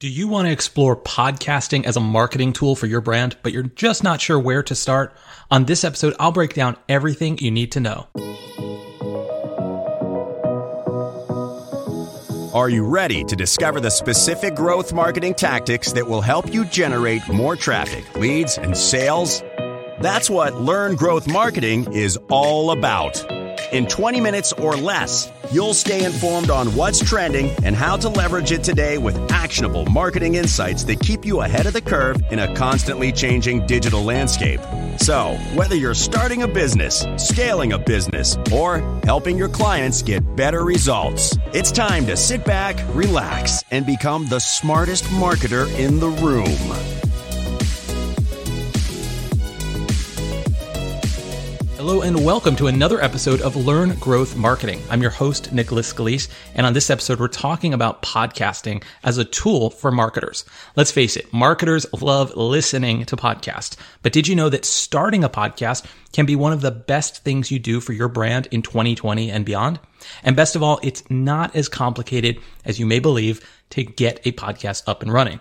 Do you want to explore podcasting as a marketing tool for your brand, but you're just not sure where to start? On this episode, I'll break down everything you need to know. Are you ready to discover the specific growth marketing tactics that will help you generate more traffic, leads, and sales? That's what Learn Growth Marketing is all about. In 20 minutes or less, you'll stay informed on what's trending and how to leverage it today with actionable marketing insights that keep you ahead of the curve in a constantly changing digital landscape. So, whether you're starting a business, scaling a business, or helping your clients get better results, it's time to sit back, relax, and become the smartest marketer in the room. Hello and welcome to another episode of Learn Growth Marketing. I'm your host, Nicholas Scalise, and on this episode, we're talking about podcasting as a tool for marketers. Let's face it, marketers love listening to podcasts. But did you know that starting a podcast can be one of the best things you do for your brand in 2020 and beyond? And best of all, it's not as complicated as you may believe to get a podcast up and running.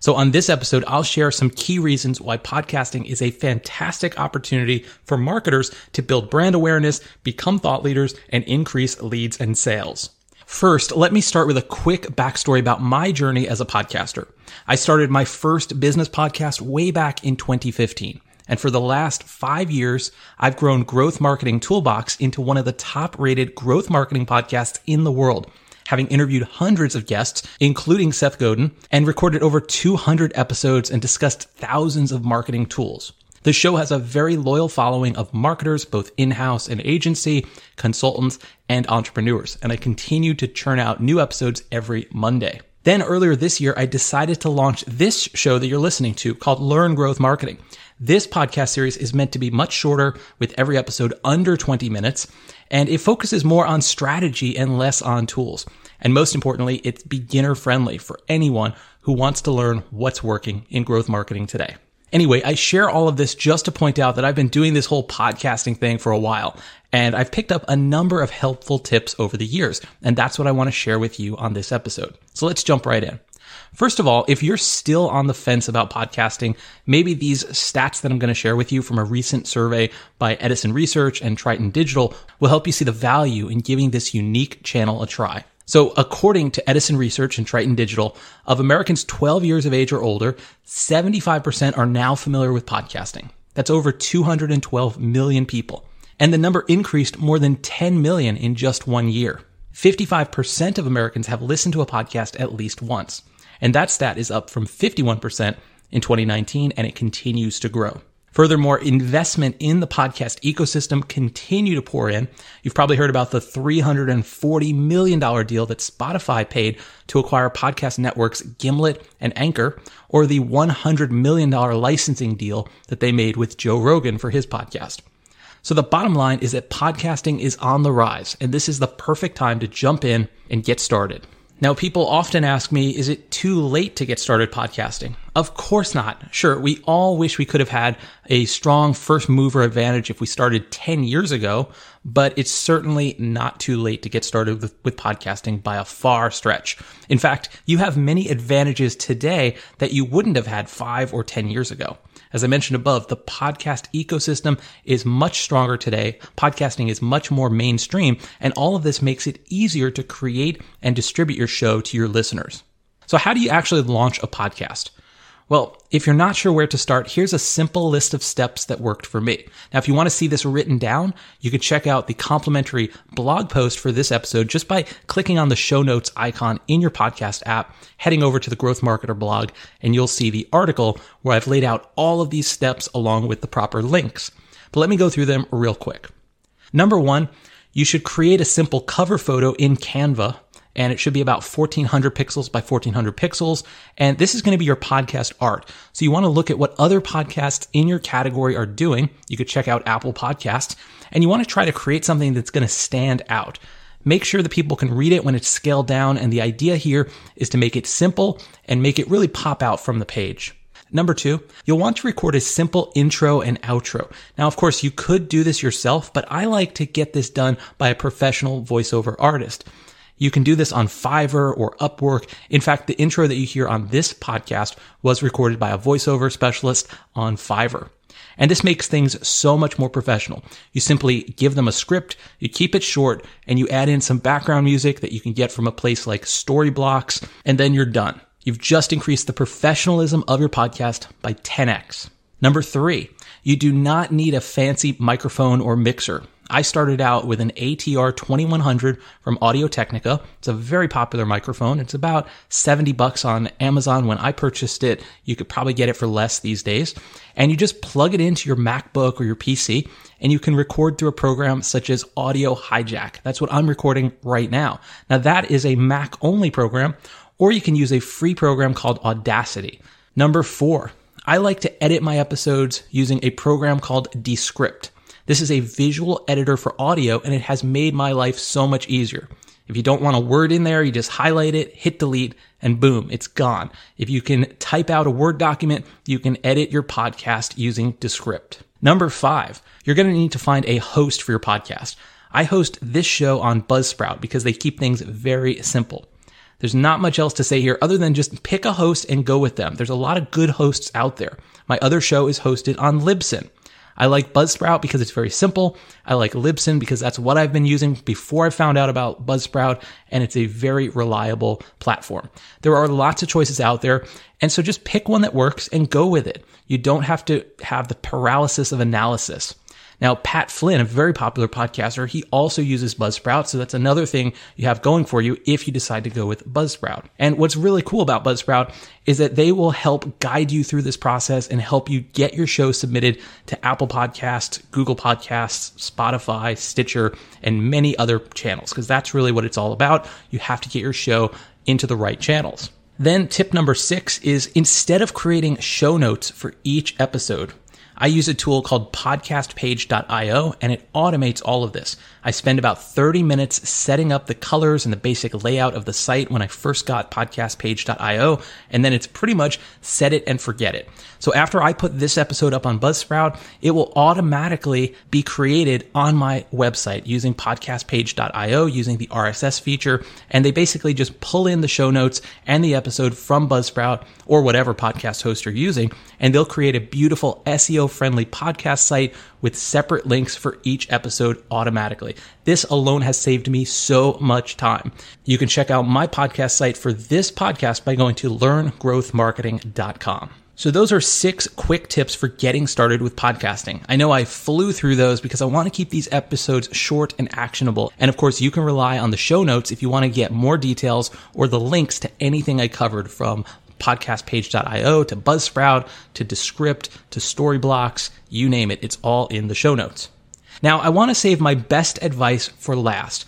So on this episode, I'll share some key reasons why podcasting is a fantastic opportunity for marketers to build brand awareness, become thought leaders, and increase leads and sales. First, let me start with a quick backstory about my journey as a podcaster. I started my first business podcast way back in 2015. And for the last five years, I've grown Growth Marketing Toolbox into one of the top rated growth marketing podcasts in the world having interviewed hundreds of guests, including Seth Godin, and recorded over 200 episodes and discussed thousands of marketing tools. The show has a very loyal following of marketers, both in-house and agency, consultants, and entrepreneurs. And I continue to churn out new episodes every Monday. Then earlier this year, I decided to launch this show that you're listening to called Learn Growth Marketing. This podcast series is meant to be much shorter with every episode under 20 minutes and it focuses more on strategy and less on tools. And most importantly, it's beginner friendly for anyone who wants to learn what's working in growth marketing today. Anyway, I share all of this just to point out that I've been doing this whole podcasting thing for a while, and I've picked up a number of helpful tips over the years, and that's what I want to share with you on this episode. So let's jump right in. First of all, if you're still on the fence about podcasting, maybe these stats that I'm going to share with you from a recent survey by Edison Research and Triton Digital will help you see the value in giving this unique channel a try. So according to Edison Research and Triton Digital, of Americans 12 years of age or older, 75% are now familiar with podcasting. That's over 212 million people. And the number increased more than 10 million in just one year. 55% of Americans have listened to a podcast at least once. And that stat is up from 51% in 2019 and it continues to grow. Furthermore, investment in the podcast ecosystem continue to pour in. You've probably heard about the $340 million deal that Spotify paid to acquire podcast networks Gimlet and Anchor, or the $100 million licensing deal that they made with Joe Rogan for his podcast. So the bottom line is that podcasting is on the rise, and this is the perfect time to jump in and get started. Now, people often ask me, is it too late to get started podcasting? Of course not. Sure, we all wish we could have had a strong first mover advantage if we started 10 years ago, but it's certainly not too late to get started with, with, podcasting by a far stretch. In fact, you have many advantages today that you wouldn't have had five or 10 years ago. As I mentioned above, the podcast ecosystem is much stronger today. Podcasting is much more mainstream, and all of this makes it easier to create and distribute your show to your listeners. So how do you actually launch a podcast? Well, if you're not sure where to start, here's a simple list of steps that worked for me. Now, if you want to see this written down, you can check out the complimentary blog post for this episode just by clicking on the show notes icon in your podcast app, heading over to the Growth Marketer blog, and you'll see the article where I've laid out all of these steps along with the proper links. But let me go through them real quick. Number one, you should create a simple cover photo in Canva and it should be about 1400 pixels by 1400 pixels. And this is going to be your podcast art. So you want to look at what other podcasts in your category are doing. You could check out Apple Podcasts and you want to try to create something that's going to stand out. Make sure that people can read it when it's scaled down. And the idea here is to make it simple and make it really pop out from the page. Number two, you'll want to record a simple intro and outro. Now, of course, you could do this yourself, but I like to get this done by a professional voiceover artist. You can do this on Fiverr or Upwork. In fact, the intro that you hear on this podcast was recorded by a voiceover specialist on Fiverr. And this makes things so much more professional. You simply give them a script, you keep it short, and you add in some background music that you can get from a place like Storyblocks, and then you're done. You've just increased the professionalism of your podcast by 10x. Number three, you do not need a fancy microphone or mixer. I started out with an ATR 2100 from Audio Technica. It's a very popular microphone. It's about 70 bucks on Amazon. When I purchased it, you could probably get it for less these days. And you just plug it into your MacBook or your PC and you can record through a program such as Audio Hijack. That's what I'm recording right now. Now that is a Mac only program or you can use a free program called Audacity. Number four, I like to edit my episodes using a program called Descript. This is a visual editor for audio and it has made my life so much easier. If you don't want a word in there, you just highlight it, hit delete, and boom, it's gone. If you can type out a Word document, you can edit your podcast using Descript. Number five, you're going to need to find a host for your podcast. I host this show on Buzzsprout because they keep things very simple. There's not much else to say here other than just pick a host and go with them. There's a lot of good hosts out there. My other show is hosted on Libsyn. I like Buzzsprout because it's very simple. I like Libsyn because that's what I've been using before I found out about Buzzsprout, and it's a very reliable platform. There are lots of choices out there, and so just pick one that works and go with it. You don't have to have the paralysis of analysis. Now, Pat Flynn, a very popular podcaster, he also uses Buzzsprout. So that's another thing you have going for you if you decide to go with Buzzsprout. And what's really cool about Buzzsprout is that they will help guide you through this process and help you get your show submitted to Apple Podcasts, Google Podcasts, Spotify, Stitcher, and many other channels. Cause that's really what it's all about. You have to get your show into the right channels. Then tip number six is instead of creating show notes for each episode, I use a tool called podcastpage.io and it automates all of this. I spend about 30 minutes setting up the colors and the basic layout of the site when I first got podcastpage.io, and then it's pretty much set it and forget it. So after I put this episode up on Buzzsprout, it will automatically be created on my website using podcastpage.io using the RSS feature. And they basically just pull in the show notes and the episode from Buzzsprout or whatever podcast host you're using, and they'll create a beautiful Friendly podcast site with separate links for each episode automatically. This alone has saved me so much time. You can check out my podcast site for this podcast by going to learngrowthmarketing.com. So those are six quick tips for getting started with podcasting. I know I flew through those because I want to keep these episodes short and actionable. And of course, you can rely on the show notes if you want to get more details or the links to anything I covered from podcastpage.io to Buzzsprout to Descript to Storyblocks, you name it, it's all in the show notes. Now, I want to save my best advice for last.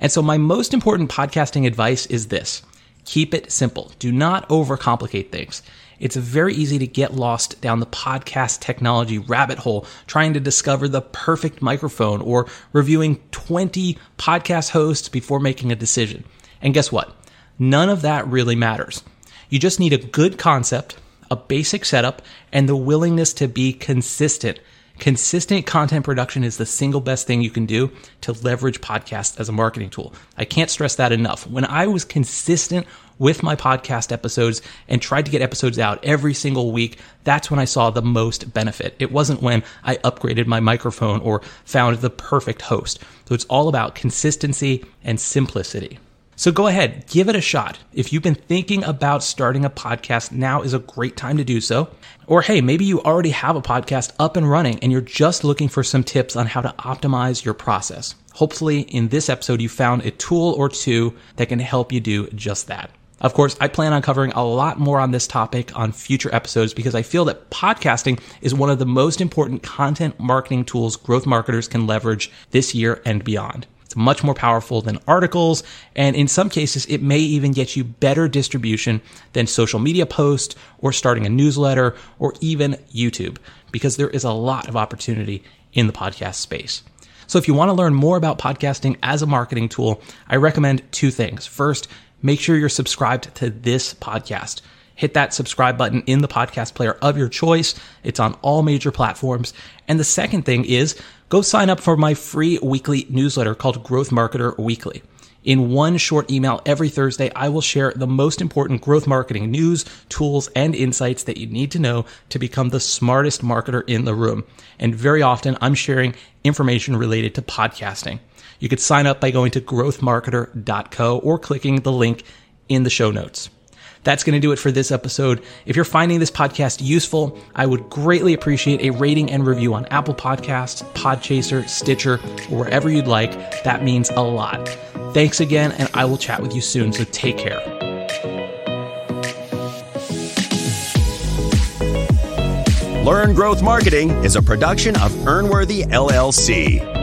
And so my most important podcasting advice is this. Keep it simple. Do not overcomplicate things. It's very easy to get lost down the podcast technology rabbit hole trying to discover the perfect microphone or reviewing 20 podcast hosts before making a decision. And guess what? None of that really matters. You just need a good concept, a basic setup, and the willingness to be consistent. Consistent content production is the single best thing you can do to leverage podcasts as a marketing tool. I can't stress that enough. When I was consistent with my podcast episodes and tried to get episodes out every single week, that's when I saw the most benefit. It wasn't when I upgraded my microphone or found the perfect host. So it's all about consistency and simplicity. So go ahead, give it a shot. If you've been thinking about starting a podcast, now is a great time to do so. Or hey, maybe you already have a podcast up and running and you're just looking for some tips on how to optimize your process. Hopefully, in this episode, you found a tool or two that can help you do just that. Of course, I plan on covering a lot more on this topic on future episodes because I feel that podcasting is one of the most important content marketing tools growth marketers can leverage this year and beyond. It's much more powerful than articles, and in some cases, it may even get you better distribution than social media posts or starting a newsletter or even YouTube because there is a lot of opportunity in the podcast space. So if you want to learn more about podcasting as a marketing tool, I recommend two things. First, make sure you're subscribed to this podcast. Hit that subscribe button in the podcast player of your choice. It's on all major platforms. And the second thing is go sign up for my free weekly newsletter called Growth Marketer Weekly. In one short email every Thursday, I will share the most important growth marketing news, tools, and insights that you need to know to become the smartest marketer in the room. And very often, I'm sharing information related to podcasting. You could sign up by going to growthmarketer.co or clicking the link in the show notes. That's going to do it for this episode. If you're finding this podcast useful, I would greatly appreciate a rating and review on Apple Podcasts, Podchaser, Stitcher, or wherever you'd like. That means a lot. Thanks again, and I will chat with you soon, so take care. Learn Growth Marketing is a production of Earnworthy LLC.